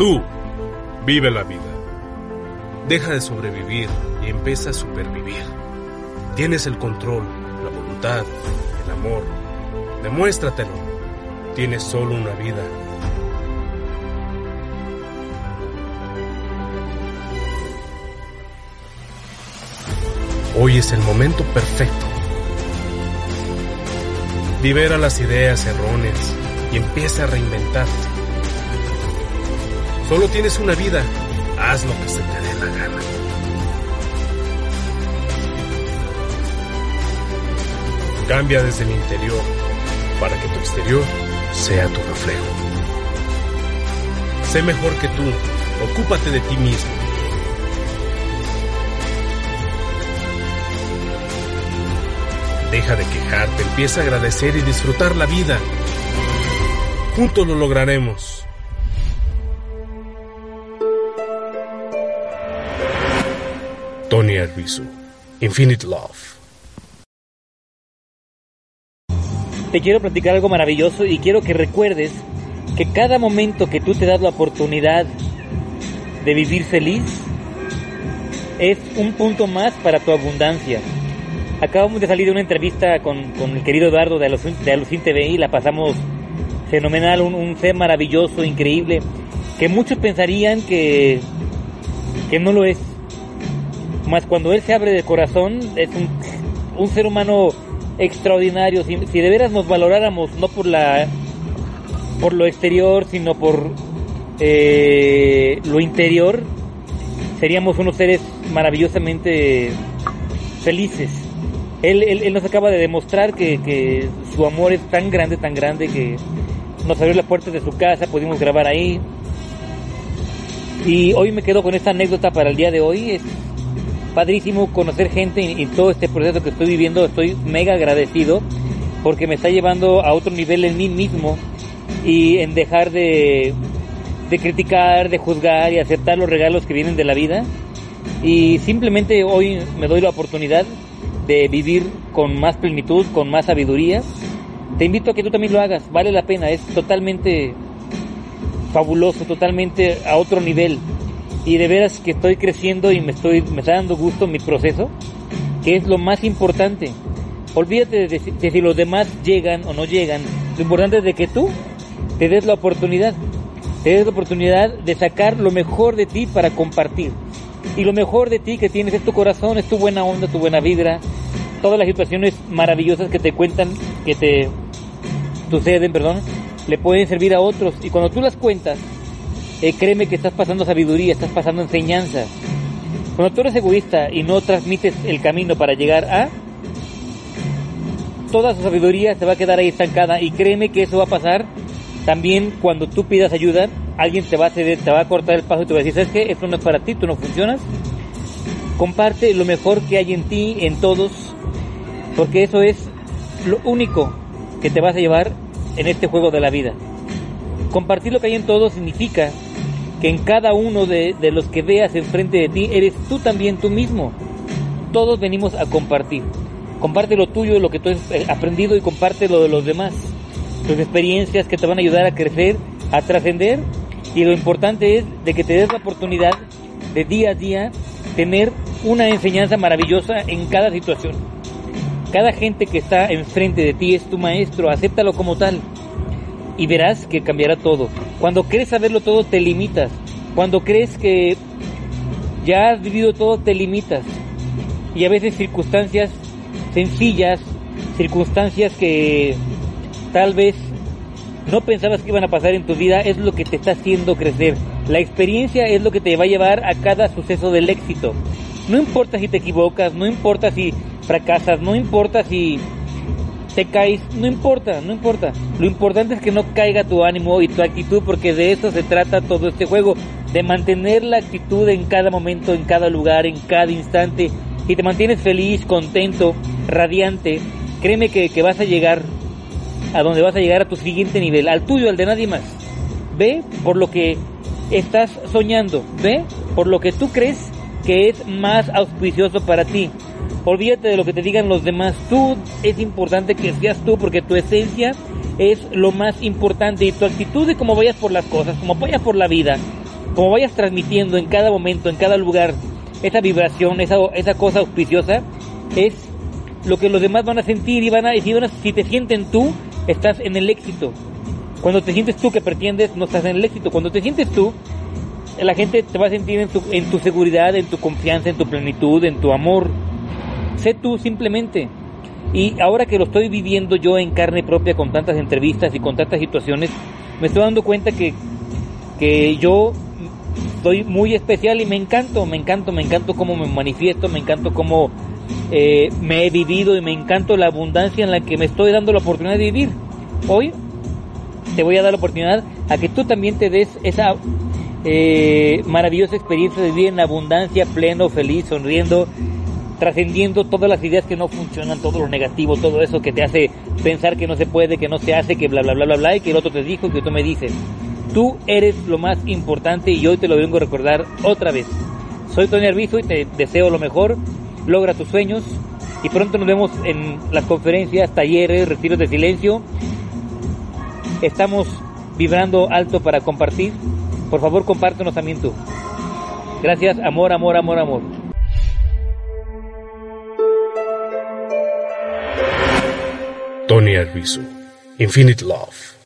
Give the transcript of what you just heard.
Tú, vive la vida. Deja de sobrevivir y empieza a supervivir. Tienes el control, la voluntad, el amor. Demuéstratelo. Tienes solo una vida. Hoy es el momento perfecto. Libera las ideas erróneas y empieza a reinventarte. Solo tienes una vida, haz lo que se te dé la gana. Cambia desde el interior para que tu exterior sea tu reflejo. Sé mejor que tú, ocúpate de ti mismo. Deja de quejarte, empieza a agradecer y disfrutar la vida. Juntos lo lograremos. Tony Arbizu, Infinite Love. Te quiero platicar algo maravilloso y quiero que recuerdes que cada momento que tú te das la oportunidad de vivir feliz es un punto más para tu abundancia. Acabamos de salir de una entrevista con, con el querido Eduardo de Alucin, de Alucin TV y la pasamos fenomenal, un, un ser maravilloso, increíble, que muchos pensarían que, que no lo es. Más cuando él se abre de corazón, es un, un ser humano extraordinario. Si, de veras nos valoráramos, no por la por lo exterior, sino por eh, lo interior, seríamos unos seres maravillosamente felices. Él, él, él nos acaba de demostrar que, que, su amor es tan grande, tan grande que nos abrió las puertas de su casa, pudimos grabar ahí. Y hoy me quedo con esta anécdota para el día de hoy. Padrísimo conocer gente y, y todo este proceso que estoy viviendo. Estoy mega agradecido porque me está llevando a otro nivel en mí mismo y en dejar de, de criticar, de juzgar y aceptar los regalos que vienen de la vida. Y simplemente hoy me doy la oportunidad de vivir con más plenitud, con más sabiduría. Te invito a que tú también lo hagas, vale la pena, es totalmente fabuloso, totalmente a otro nivel. Y de veras que estoy creciendo y me estoy me está dando gusto mi proceso, que es lo más importante. Olvídate de, de, si los demás llegan o no llegan. Lo importante es de que tú te des la oportunidad, te des la oportunidad de sacar lo mejor de ti para compartir. Y lo mejor de ti que tienes es tu corazón, es tu buena onda, tu buena vibra, todas las situaciones maravillosas que te cuentan, que te suceden, perdón, le pueden servir a otros. Y cuando tú las cuentas, eh, créeme que estás pasando sabiduría, estás pasando enseñanza. Cuando tú eres egoísta y no transmites el camino para llegar a, toda su sabiduría se va a quedar ahí estancada. Y créeme que eso va a pasar también cuando tú pidas ayuda, alguien te va a ceder, te va a cortar el paso y te va a decir, ¿sabes qué? Esto no es para ti, tú no funcionas. Comparte lo mejor que hay en ti, en todos, porque eso es lo único que te vas a llevar en este juego de la vida. Compartir lo que hay en todos significa que en cada uno de, de los que veas enfrente de ti, eres tú también tú mismo. Todos venimos a compartir. Comparte lo tuyo, lo que tú has aprendido y comparte lo de los demás tus experiencias que te van a ayudar a crecer, a trascender y lo importante es de que te des la oportunidad de día a día tener una enseñanza maravillosa en cada situación. Cada gente que está enfrente de ti es tu maestro, acéptalo como tal y verás que cambiará todo. Cuando crees saberlo todo te limitas. Cuando crees que ya has vivido todo te limitas. Y a veces circunstancias sencillas, circunstancias que tal vez no pensabas que iban a pasar en tu vida es lo que te está haciendo crecer. La experiencia es lo que te va a llevar a cada suceso del éxito. No importa si te equivocas, no importa si fracasas, no importa si te caes, no importa, no importa. Lo importante es que no caiga tu ánimo y tu actitud porque de eso se trata todo este juego, de mantener la actitud en cada momento, en cada lugar, en cada instante. Y te mantienes feliz, contento, radiante, créeme que, que vas a llegar a donde vas a llegar a tu siguiente nivel, al tuyo, al de nadie más. Ve por lo que estás soñando, ve por lo que tú crees que es más auspicioso para ti. Olvídate de lo que te digan los demás. Tú es importante que seas tú porque tu esencia es lo más importante y tu actitud de cómo vayas por las cosas, cómo vayas por la vida, como vayas transmitiendo en cada momento, en cada lugar, esa vibración, esa, esa cosa auspiciosa, es lo que los demás van a sentir y van a decir, si te sienten tú, estás en el éxito. Cuando te sientes tú que pretendes, no estás en el éxito. Cuando te sientes tú, la gente te va a sentir en tu, en tu seguridad, en tu confianza, en tu plenitud, en tu amor. Sé tú simplemente. Y ahora que lo estoy viviendo yo en carne propia con tantas entrevistas y con tantas situaciones, me estoy dando cuenta que, que yo soy muy especial y me encanto, me encanto, me encanto cómo me manifiesto, me encanto cómo eh, me he vivido y me encanto la abundancia en la que me estoy dando la oportunidad de vivir. Hoy te voy a dar la oportunidad a que tú también te des esa eh, maravillosa experiencia de vivir en abundancia, pleno, feliz, sonriendo, trascendiendo todas las ideas que no funcionan, todo lo negativo, todo eso que te hace pensar que no se puede, que no se hace, que bla bla bla bla bla, y que el otro te dijo, que tú me dices. Tú eres lo más importante y hoy te lo vengo a recordar otra vez. Soy Tony Arbizo y te deseo lo mejor, logra tus sueños y pronto nos vemos en las conferencias, talleres, retiros de silencio. Estamos vibrando alto para compartir. Por favor, compártenos también tú. Gracias, amor, amor, amor, amor. Tony Arbizu, Infinite Love.